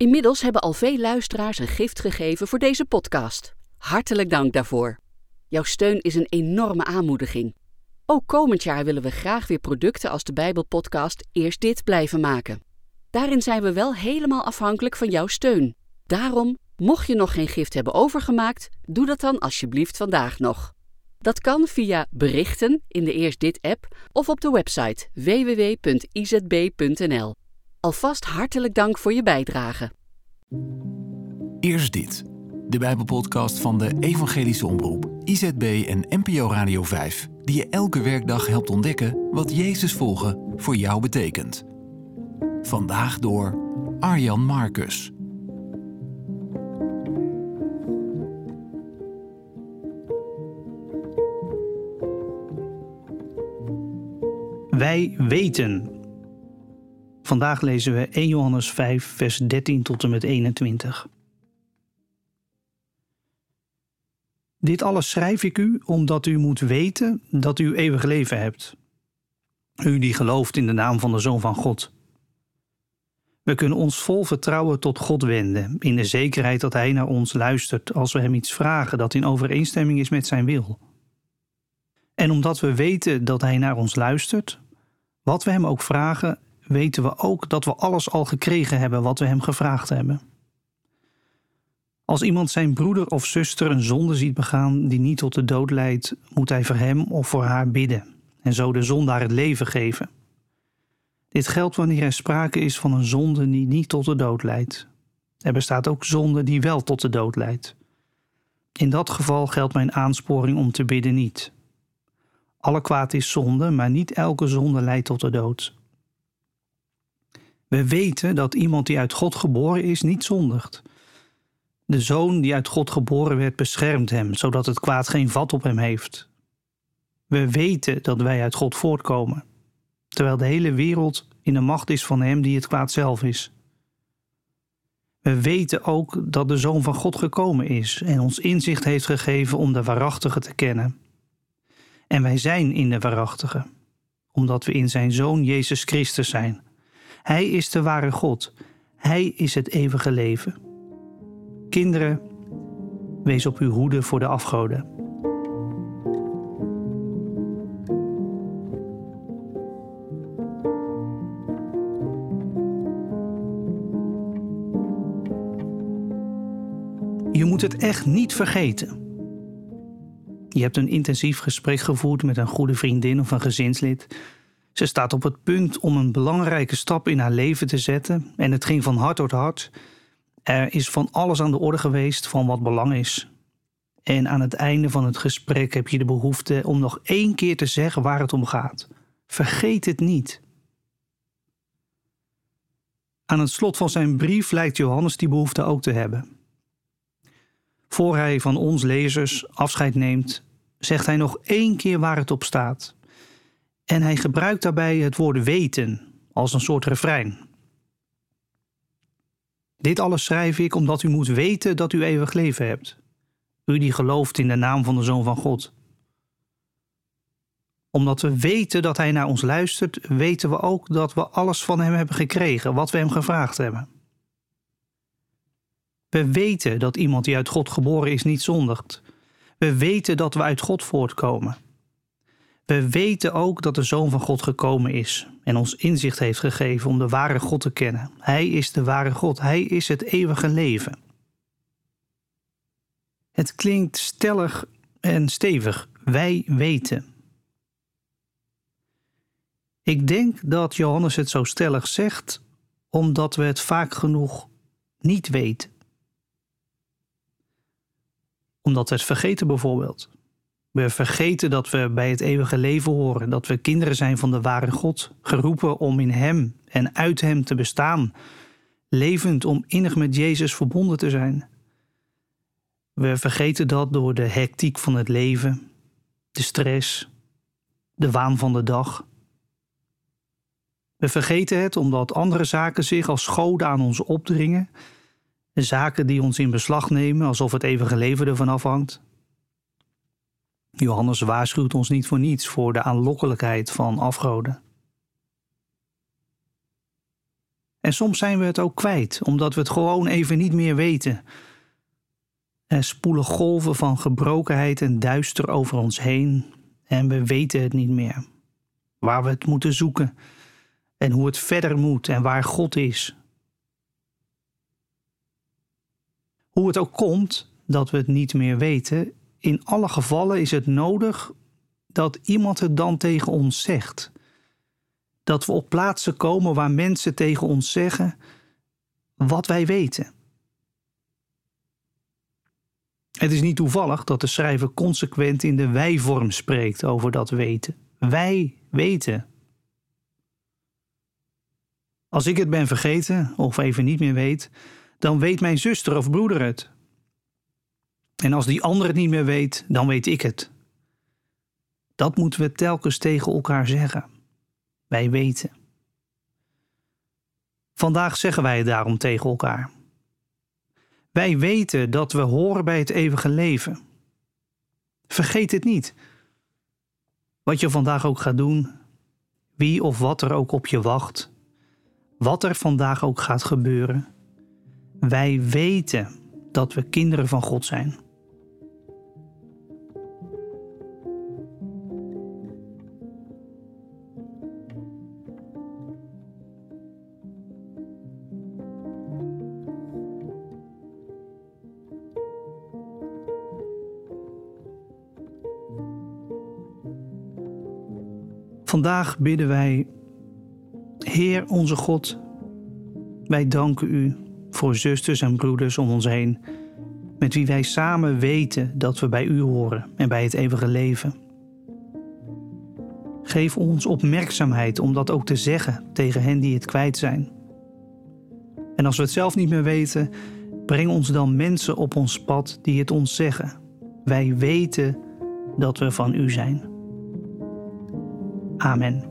Inmiddels hebben al veel luisteraars een gift gegeven voor deze podcast. Hartelijk dank daarvoor. Jouw steun is een enorme aanmoediging. Ook komend jaar willen we graag weer producten als de Bijbelpodcast Eerst Dit blijven maken. Daarin zijn we wel helemaal afhankelijk van jouw steun. Daarom, mocht je nog geen gift hebben overgemaakt, doe dat dan alsjeblieft vandaag nog. Dat kan via berichten in de Eerst Dit app of op de website www.izb.nl. Alvast hartelijk dank voor je bijdrage. Eerst dit. De Bijbelpodcast van de Evangelische Omroep, IZB en NPO Radio 5, die je elke werkdag helpt ontdekken wat Jezus volgen voor jou betekent. Vandaag door Arjan Marcus. Wij weten. Vandaag lezen we 1 Johannes 5, vers 13 tot en met 21. Dit alles schrijf ik u omdat u moet weten dat u eeuwig leven hebt. U die gelooft in de naam van de Zoon van God. We kunnen ons vol vertrouwen tot God wenden, in de zekerheid dat Hij naar ons luistert als we Hem iets vragen dat in overeenstemming is met Zijn wil. En omdat we weten dat Hij naar ons luistert, wat we Hem ook vragen, weten we ook dat we alles al gekregen hebben wat we Hem gevraagd hebben. Als iemand zijn broeder of zuster een zonde ziet begaan die niet tot de dood leidt, moet hij voor hem of voor haar bidden en zo de zondaar het leven geven. Dit geldt wanneer er sprake is van een zonde die niet tot de dood leidt. Er bestaat ook zonde die wel tot de dood leidt. In dat geval geldt mijn aansporing om te bidden niet. Alle kwaad is zonde, maar niet elke zonde leidt tot de dood. We weten dat iemand die uit God geboren is niet zondigt. De zoon die uit God geboren werd beschermt hem, zodat het kwaad geen vat op hem heeft. We weten dat wij uit God voortkomen, terwijl de hele wereld in de macht is van hem die het kwaad zelf is. We weten ook dat de Zoon van God gekomen is en ons inzicht heeft gegeven om de waarachtige te kennen. En wij zijn in de waarachtige, omdat we in zijn Zoon Jezus Christus zijn. Hij is de ware God, Hij is het eeuwige leven. Kinderen, wees op uw hoede voor de afgoden. Je moet het echt niet vergeten. Je hebt een intensief gesprek gevoerd met een goede vriendin of een gezinslid. Ze staat op het punt om een belangrijke stap in haar leven te zetten en het ging van hart tot hart. Er is van alles aan de orde geweest van wat belang is. En aan het einde van het gesprek heb je de behoefte om nog één keer te zeggen waar het om gaat. Vergeet het niet. Aan het slot van zijn brief lijkt Johannes die behoefte ook te hebben. Voor hij van ons lezers afscheid neemt, zegt hij nog één keer waar het op staat. En hij gebruikt daarbij het woord weten als een soort refrein. Dit alles schrijf ik omdat u moet weten dat u eeuwig leven hebt. U die gelooft in de naam van de Zoon van God. Omdat we weten dat Hij naar ons luistert, weten we ook dat we alles van Hem hebben gekregen wat we Hem gevraagd hebben. We weten dat iemand die uit God geboren is niet zondigt. We weten dat we uit God voortkomen. We weten ook dat de Zoon van God gekomen is en ons inzicht heeft gegeven om de ware God te kennen. Hij is de ware God, Hij is het eeuwige leven. Het klinkt stellig en stevig. Wij weten. Ik denk dat Johannes het zo stellig zegt omdat we het vaak genoeg niet weten. Omdat we het vergeten bijvoorbeeld. We vergeten dat we bij het eeuwige leven horen, dat we kinderen zijn van de ware God, geroepen om in Hem en uit Hem te bestaan, levend om innig met Jezus verbonden te zijn. We vergeten dat door de hectiek van het leven, de stress, de waan van de dag. We vergeten het omdat andere zaken zich als goden aan ons opdringen, zaken die ons in beslag nemen alsof het eeuwige leven ervan afhangt. Johannes waarschuwt ons niet voor niets voor de aanlokkelijkheid van afgoden. En soms zijn we het ook kwijt, omdat we het gewoon even niet meer weten. Er spoelen golven van gebrokenheid en duister over ons heen en we weten het niet meer. Waar we het moeten zoeken en hoe het verder moet en waar God is. Hoe het ook komt dat we het niet meer weten, in alle gevallen is het nodig dat iemand het dan tegen ons zegt. Dat we op plaatsen komen waar mensen tegen ons zeggen wat wij weten. Het is niet toevallig dat de schrijver consequent in de wij-vorm spreekt over dat weten. Wij weten. Als ik het ben vergeten of even niet meer weet, dan weet mijn zuster of broeder het. En als die ander het niet meer weet, dan weet ik het. Dat moeten we telkens tegen elkaar zeggen. Wij weten. Vandaag zeggen wij het daarom tegen elkaar. Wij weten dat we horen bij het eeuwige leven. Vergeet het niet. Wat je vandaag ook gaat doen, wie of wat er ook op je wacht, wat er vandaag ook gaat gebeuren, wij weten dat we kinderen van God zijn. Vandaag bidden wij, Heer onze God, wij danken U voor zusters en broeders om ons heen, met wie wij samen weten dat we bij U horen en bij het eeuwige leven. Geef ons opmerkzaamheid om dat ook te zeggen tegen hen die het kwijt zijn. En als we het zelf niet meer weten, breng ons dan mensen op ons pad die het ons zeggen. Wij weten dat we van U zijn. Amen.